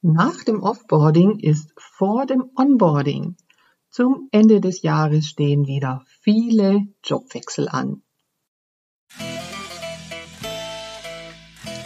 Nach dem Offboarding ist vor dem Onboarding. Zum Ende des Jahres stehen wieder viele Jobwechsel an.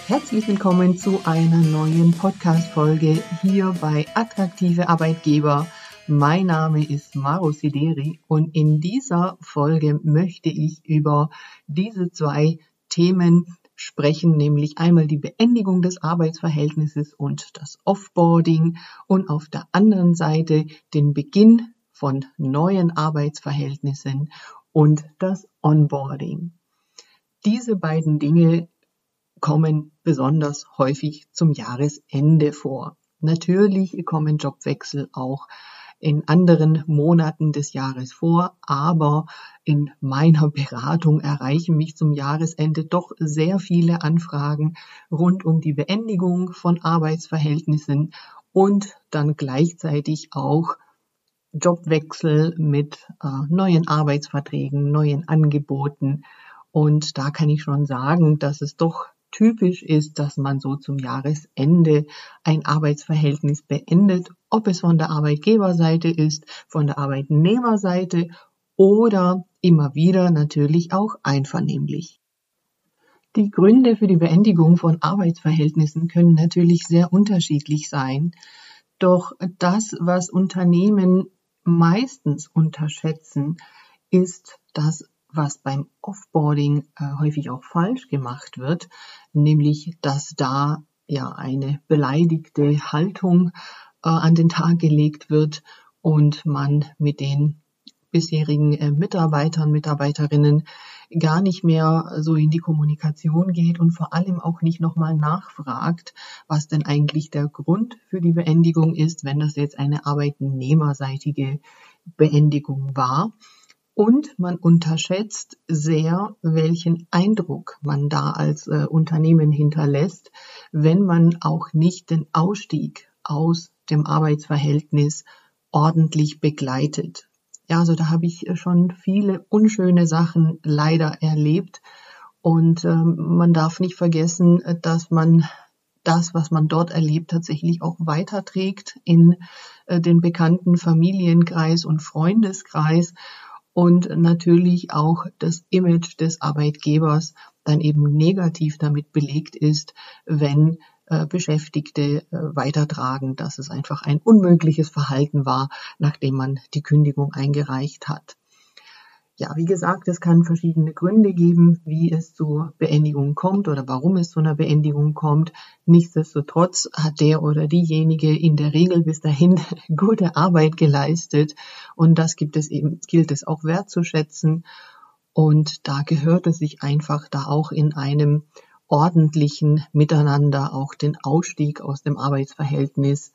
Herzlich willkommen zu einer neuen Podcast-Folge hier bei Attraktive Arbeitgeber. Mein Name ist Maro Sideri und in dieser Folge möchte ich über diese zwei Themen sprechen, nämlich einmal die Beendigung des Arbeitsverhältnisses und das Offboarding und auf der anderen Seite den Beginn von neuen Arbeitsverhältnissen und das Onboarding. Diese beiden Dinge kommen besonders häufig zum Jahresende vor. Natürlich kommen Jobwechsel auch in anderen Monaten des Jahres vor, aber in meiner Beratung erreichen mich zum Jahresende doch sehr viele Anfragen rund um die Beendigung von Arbeitsverhältnissen und dann gleichzeitig auch Jobwechsel mit äh, neuen Arbeitsverträgen, neuen Angeboten. Und da kann ich schon sagen, dass es doch typisch ist, dass man so zum Jahresende ein Arbeitsverhältnis beendet, ob es von der Arbeitgeberseite ist, von der Arbeitnehmerseite oder immer wieder natürlich auch einvernehmlich. Die Gründe für die Beendigung von Arbeitsverhältnissen können natürlich sehr unterschiedlich sein. Doch das, was Unternehmen meistens unterschätzen, ist, dass was beim Offboarding äh, häufig auch falsch gemacht wird, nämlich dass da ja eine beleidigte Haltung äh, an den Tag gelegt wird und man mit den bisherigen äh, Mitarbeitern, Mitarbeiterinnen gar nicht mehr so in die Kommunikation geht und vor allem auch nicht nochmal nachfragt, was denn eigentlich der Grund für die Beendigung ist, wenn das jetzt eine arbeitnehmerseitige Beendigung war. Und man unterschätzt sehr, welchen Eindruck man da als äh, Unternehmen hinterlässt, wenn man auch nicht den Ausstieg aus dem Arbeitsverhältnis ordentlich begleitet. Ja, also da habe ich schon viele unschöne Sachen leider erlebt. Und ähm, man darf nicht vergessen, dass man das, was man dort erlebt, tatsächlich auch weiterträgt in äh, den bekannten Familienkreis und Freundeskreis und natürlich auch das Image des Arbeitgebers dann eben negativ damit belegt ist, wenn äh, Beschäftigte äh, weitertragen, dass es einfach ein unmögliches Verhalten war, nachdem man die Kündigung eingereicht hat. Ja, wie gesagt, es kann verschiedene Gründe geben, wie es zur Beendigung kommt oder warum es zu einer Beendigung kommt. Nichtsdestotrotz hat der oder diejenige in der Regel bis dahin gute Arbeit geleistet und das gibt es eben, gilt es auch wertzuschätzen. Und da gehört es sich einfach da auch in einem ordentlichen Miteinander auch den Ausstieg aus dem Arbeitsverhältnis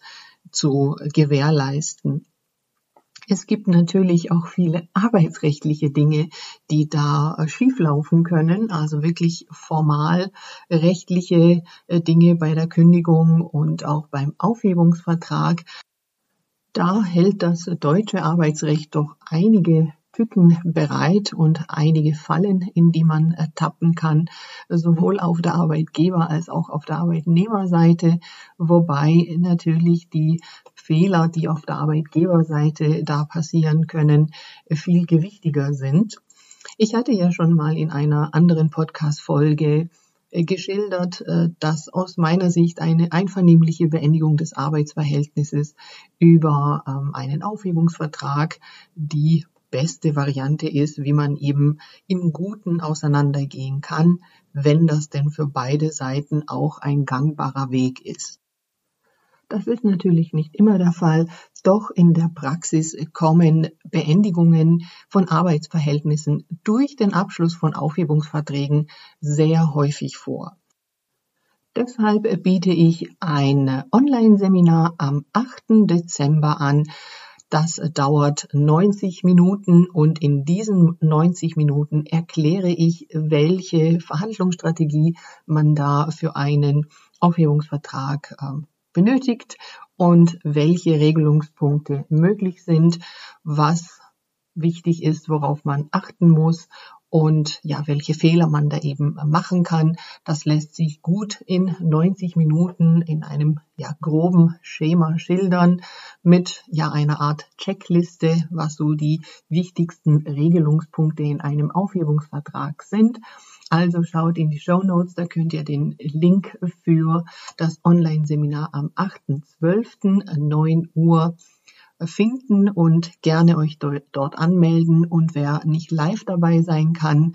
zu gewährleisten. Es gibt natürlich auch viele arbeitsrechtliche Dinge, die da äh, schieflaufen können, also wirklich formal rechtliche äh, Dinge bei der Kündigung und auch beim Aufhebungsvertrag. Da hält das deutsche Arbeitsrecht doch einige Tücken bereit und einige Fallen, in die man tappen kann, sowohl auf der Arbeitgeber- als auch auf der Arbeitnehmerseite, wobei natürlich die Fehler, die auf der Arbeitgeberseite da passieren können, viel gewichtiger sind. Ich hatte ja schon mal in einer anderen Podcast-Folge äh, geschildert, äh, dass aus meiner Sicht eine einvernehmliche Beendigung des Arbeitsverhältnisses über ähm, einen Aufhebungsvertrag die beste Variante ist, wie man eben im Guten auseinandergehen kann, wenn das denn für beide Seiten auch ein gangbarer Weg ist. Das ist natürlich nicht immer der Fall, doch in der Praxis kommen Beendigungen von Arbeitsverhältnissen durch den Abschluss von Aufhebungsverträgen sehr häufig vor. Deshalb biete ich ein Online-Seminar am 8. Dezember an, das dauert 90 Minuten und in diesen 90 Minuten erkläre ich, welche Verhandlungsstrategie man da für einen Aufhebungsvertrag äh, benötigt und welche Regelungspunkte möglich sind, was wichtig ist, worauf man achten muss und ja, welche Fehler man da eben machen kann. Das lässt sich gut in 90 Minuten in einem ja, groben Schema schildern mit ja einer Art Checkliste, was so die wichtigsten Regelungspunkte in einem Aufhebungsvertrag sind. Also schaut in die Show Notes, da könnt ihr den Link für das Online-Seminar am 8.12.9 Uhr finden und gerne euch dort anmelden. Und wer nicht live dabei sein kann,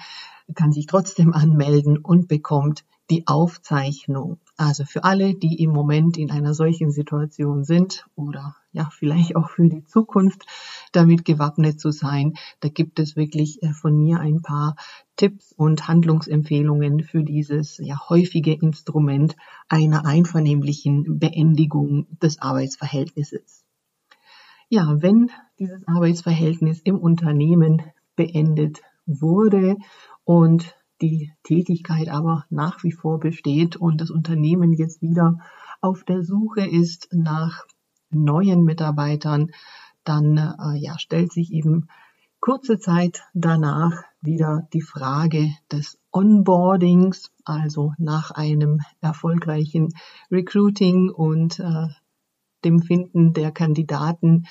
kann sich trotzdem anmelden und bekommt die Aufzeichnung. Also für alle, die im Moment in einer solchen Situation sind oder ja, vielleicht auch für die Zukunft damit gewappnet zu sein, da gibt es wirklich äh, von mir ein paar Tipps und Handlungsempfehlungen für dieses ja häufige Instrument einer einvernehmlichen Beendigung des Arbeitsverhältnisses. Ja, wenn dieses Arbeitsverhältnis im Unternehmen beendet wurde und die Tätigkeit aber nach wie vor besteht und das Unternehmen jetzt wieder auf der Suche ist nach neuen Mitarbeitern, dann äh, ja, stellt sich eben kurze Zeit danach wieder die Frage des Onboardings, also nach einem erfolgreichen Recruiting und äh, dem Finden der Kandidaten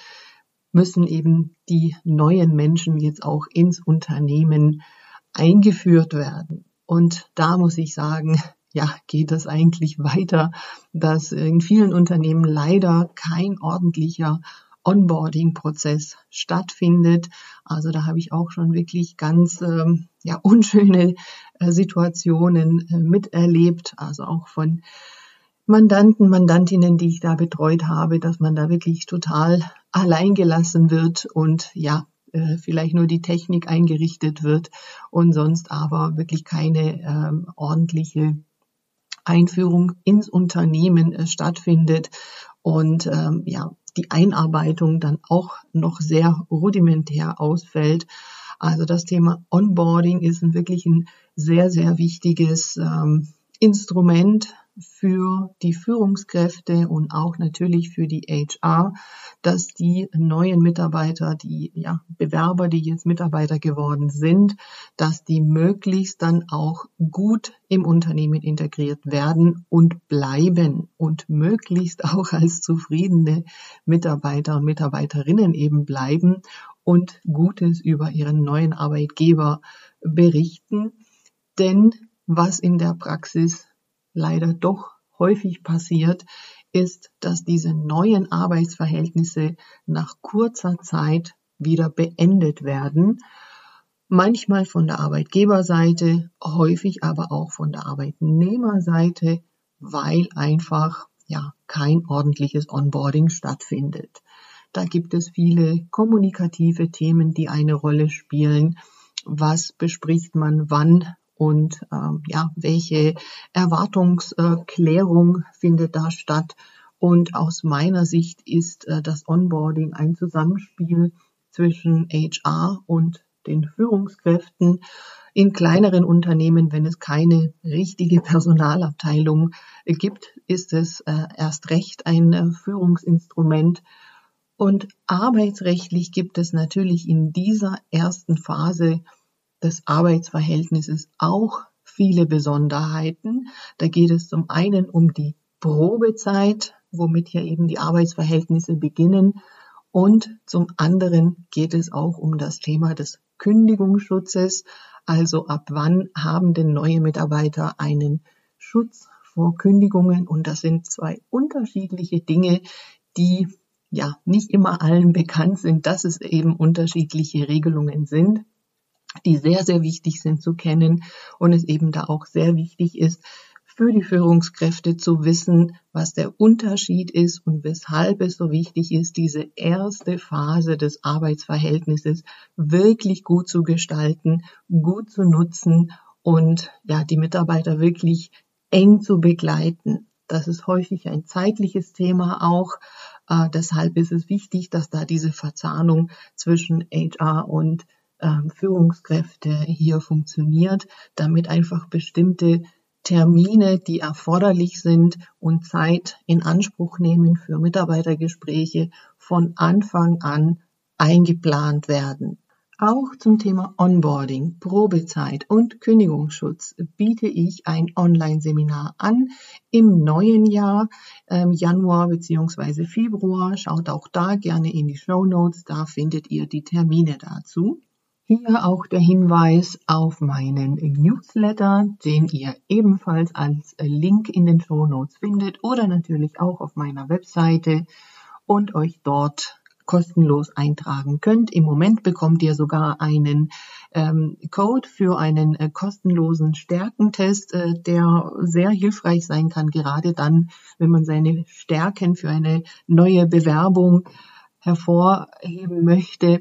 müssen eben die neuen Menschen jetzt auch ins Unternehmen eingeführt werden. Und da muss ich sagen, ja, geht es eigentlich weiter, dass in vielen Unternehmen leider kein ordentlicher Onboarding-Prozess stattfindet. Also da habe ich auch schon wirklich ganz ähm, ja, unschöne äh, Situationen äh, miterlebt, also auch von Mandanten, Mandantinnen, die ich da betreut habe, dass man da wirklich total allein gelassen wird und ja, äh, vielleicht nur die Technik eingerichtet wird und sonst aber wirklich keine ähm, ordentliche Einführung ins Unternehmen äh, stattfindet und ähm, ja, die Einarbeitung dann auch noch sehr rudimentär ausfällt. Also das Thema Onboarding ist wirklich ein sehr, sehr wichtiges ähm, Instrument für die Führungskräfte und auch natürlich für die HR, dass die neuen Mitarbeiter, die ja, Bewerber, die jetzt Mitarbeiter geworden sind, dass die möglichst dann auch gut im Unternehmen integriert werden und bleiben und möglichst auch als zufriedene Mitarbeiter und Mitarbeiterinnen eben bleiben und Gutes über ihren neuen Arbeitgeber berichten. Denn was in der Praxis leider doch häufig passiert, ist, dass diese neuen Arbeitsverhältnisse nach kurzer Zeit wieder beendet werden. Manchmal von der Arbeitgeberseite, häufig aber auch von der Arbeitnehmerseite, weil einfach ja kein ordentliches Onboarding stattfindet. Da gibt es viele kommunikative Themen, die eine Rolle spielen. Was bespricht man wann und ähm, ja, welche Erwartungsklärung findet da statt. Und aus meiner Sicht ist äh, das Onboarding ein Zusammenspiel zwischen HR und den Führungskräften. In kleineren Unternehmen, wenn es keine richtige Personalabteilung gibt, ist es äh, erst recht ein äh, Führungsinstrument. Und arbeitsrechtlich gibt es natürlich in dieser ersten Phase des Arbeitsverhältnisses auch viele Besonderheiten. Da geht es zum einen um die Probezeit, womit ja eben die Arbeitsverhältnisse beginnen. Und zum anderen geht es auch um das Thema des Kündigungsschutzes. Also ab wann haben denn neue Mitarbeiter einen Schutz vor Kündigungen? Und das sind zwei unterschiedliche Dinge, die ja nicht immer allen bekannt sind, dass es eben unterschiedliche Regelungen sind die sehr, sehr wichtig sind zu kennen und es eben da auch sehr wichtig ist, für die Führungskräfte zu wissen, was der Unterschied ist und weshalb es so wichtig ist, diese erste Phase des Arbeitsverhältnisses wirklich gut zu gestalten, gut zu nutzen und ja, die Mitarbeiter wirklich eng zu begleiten. Das ist häufig ein zeitliches Thema auch. Äh, deshalb ist es wichtig, dass da diese Verzahnung zwischen HR und Führungskräfte hier funktioniert, damit einfach bestimmte Termine, die erforderlich sind und Zeit in Anspruch nehmen für Mitarbeitergespräche, von Anfang an eingeplant werden. Auch zum Thema Onboarding, Probezeit und Kündigungsschutz biete ich ein Online-Seminar an im neuen Jahr, ähm, Januar bzw. Februar. Schaut auch da gerne in die Show Notes, da findet ihr die Termine dazu. Hier auch der Hinweis auf meinen Newsletter, den ihr ebenfalls als Link in den Show Notes findet oder natürlich auch auf meiner Webseite und euch dort kostenlos eintragen könnt. Im Moment bekommt ihr sogar einen ähm, Code für einen äh, kostenlosen Stärkentest, äh, der sehr hilfreich sein kann, gerade dann, wenn man seine Stärken für eine neue Bewerbung hervorheben möchte,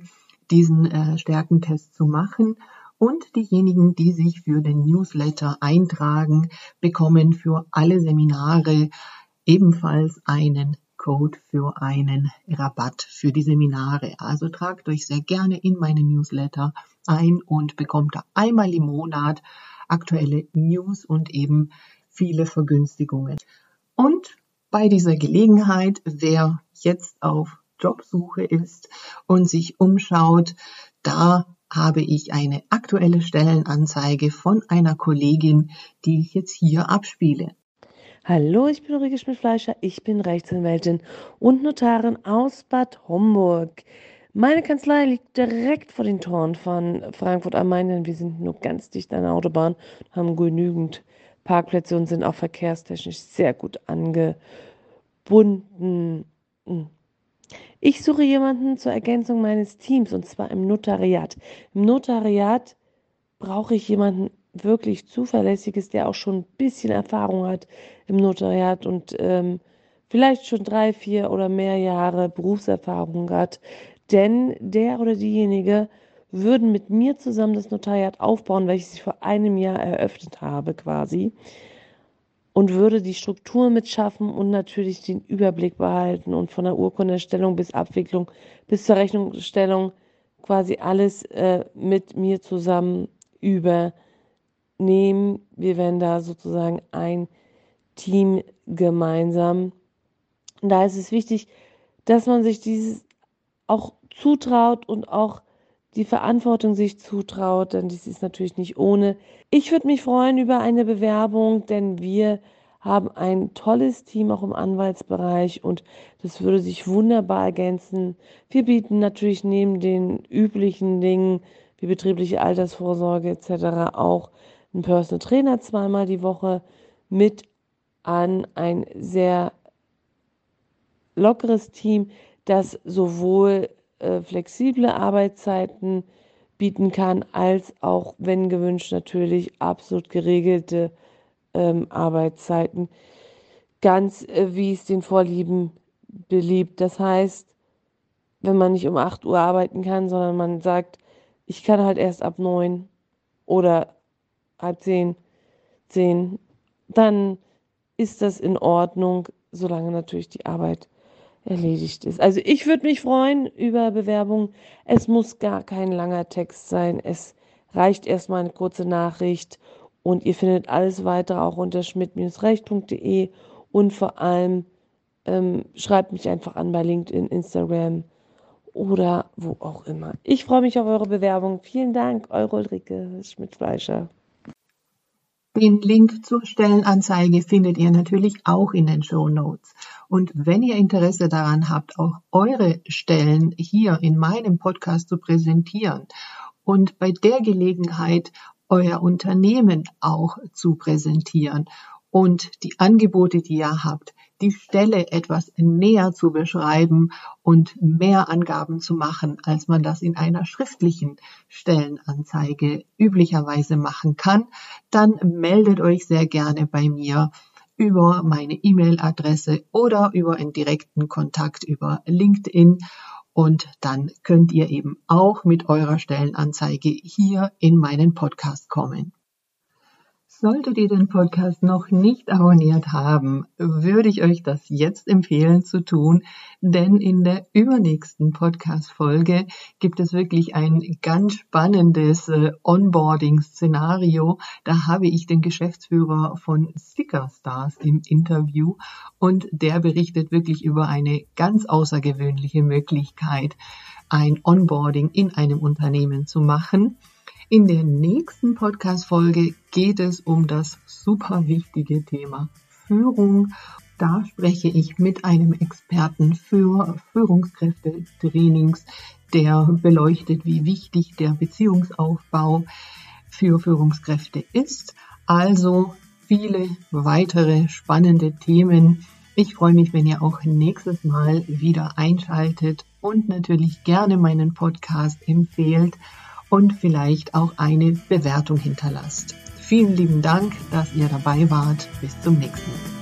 diesen äh, Stärkentest zu machen. Und diejenigen, die sich für den Newsletter eintragen, bekommen für alle Seminare ebenfalls einen Code für einen Rabatt für die Seminare. Also tragt euch sehr gerne in meine Newsletter ein und bekommt einmal im Monat aktuelle News und eben viele Vergünstigungen. Und bei dieser Gelegenheit, wer jetzt auf Jobsuche ist und sich umschaut, da habe ich eine aktuelle Stellenanzeige von einer Kollegin, die ich jetzt hier abspiele. Hallo, ich bin Ulrike Schmidt-Fleischer, ich bin Rechtsanwältin und Notarin aus Bad Homburg. Meine Kanzlei liegt direkt vor den Toren von Frankfurt am Main, denn wir sind nur ganz dicht an der Autobahn, haben genügend Parkplätze und sind auch verkehrstechnisch sehr gut angebunden. Ich suche jemanden zur Ergänzung meines Teams und zwar im Notariat. Im Notariat brauche ich jemanden wirklich zuverlässiges, der auch schon ein bisschen Erfahrung hat im Notariat und ähm, vielleicht schon drei, vier oder mehr Jahre Berufserfahrung hat. Denn der oder diejenige würden mit mir zusammen das Notariat aufbauen, welches ich vor einem Jahr eröffnet habe quasi. Und würde die Struktur mitschaffen und natürlich den Überblick behalten und von der Urkundenerstellung bis Abwicklung bis zur Rechnungsstellung quasi alles äh, mit mir zusammen über nehmen. Wir werden da sozusagen ein Team gemeinsam. Da ist es wichtig, dass man sich dieses auch zutraut und auch die Verantwortung sich zutraut, denn dies ist natürlich nicht ohne. Ich würde mich freuen über eine Bewerbung, denn wir haben ein tolles Team auch im Anwaltsbereich und das würde sich wunderbar ergänzen. Wir bieten natürlich neben den üblichen Dingen wie betriebliche Altersvorsorge etc. auch einen Personal Trainer zweimal die Woche mit an ein sehr lockeres Team, das sowohl äh, flexible Arbeitszeiten bieten kann, als auch, wenn gewünscht, natürlich absolut geregelte ähm, Arbeitszeiten, ganz äh, wie es den Vorlieben beliebt. Das heißt, wenn man nicht um 8 Uhr arbeiten kann, sondern man sagt, ich kann halt erst ab 9 oder halb zehn, zehn, dann ist das in Ordnung, solange natürlich die Arbeit erledigt ist. Also ich würde mich freuen über Bewerbungen. Es muss gar kein langer Text sein. Es reicht erstmal eine kurze Nachricht und ihr findet alles weitere auch unter schmidt-recht.de und vor allem ähm, schreibt mich einfach an bei LinkedIn, Instagram oder wo auch immer. Ich freue mich auf eure Bewerbung. Vielen Dank, eure Ulrike Schmidt-Fleischer. Den Link zur Stellenanzeige findet ihr natürlich auch in den Show Notes. Und wenn ihr Interesse daran habt, auch eure Stellen hier in meinem Podcast zu präsentieren und bei der Gelegenheit euer Unternehmen auch zu präsentieren und die Angebote, die ihr habt, die Stelle etwas näher zu beschreiben und mehr Angaben zu machen, als man das in einer schriftlichen Stellenanzeige üblicherweise machen kann, dann meldet euch sehr gerne bei mir über meine E-Mail-Adresse oder über einen direkten Kontakt über LinkedIn. Und dann könnt ihr eben auch mit eurer Stellenanzeige hier in meinen Podcast kommen. Solltet ihr den Podcast noch nicht abonniert haben, würde ich euch das jetzt empfehlen zu tun, denn in der übernächsten Podcast-Folge gibt es wirklich ein ganz spannendes äh, Onboarding-Szenario. Da habe ich den Geschäftsführer von Stickerstars im Interview und der berichtet wirklich über eine ganz außergewöhnliche Möglichkeit, ein Onboarding in einem Unternehmen zu machen. In der nächsten Podcast-Folge geht es um das super wichtige Thema Führung. Da spreche ich mit einem Experten für Führungskräfte-Trainings, der beleuchtet, wie wichtig der Beziehungsaufbau für Führungskräfte ist. Also viele weitere spannende Themen. Ich freue mich, wenn ihr auch nächstes Mal wieder einschaltet und natürlich gerne meinen Podcast empfehlt und vielleicht auch eine Bewertung hinterlasst. Vielen lieben Dank, dass ihr dabei wart. Bis zum nächsten Mal.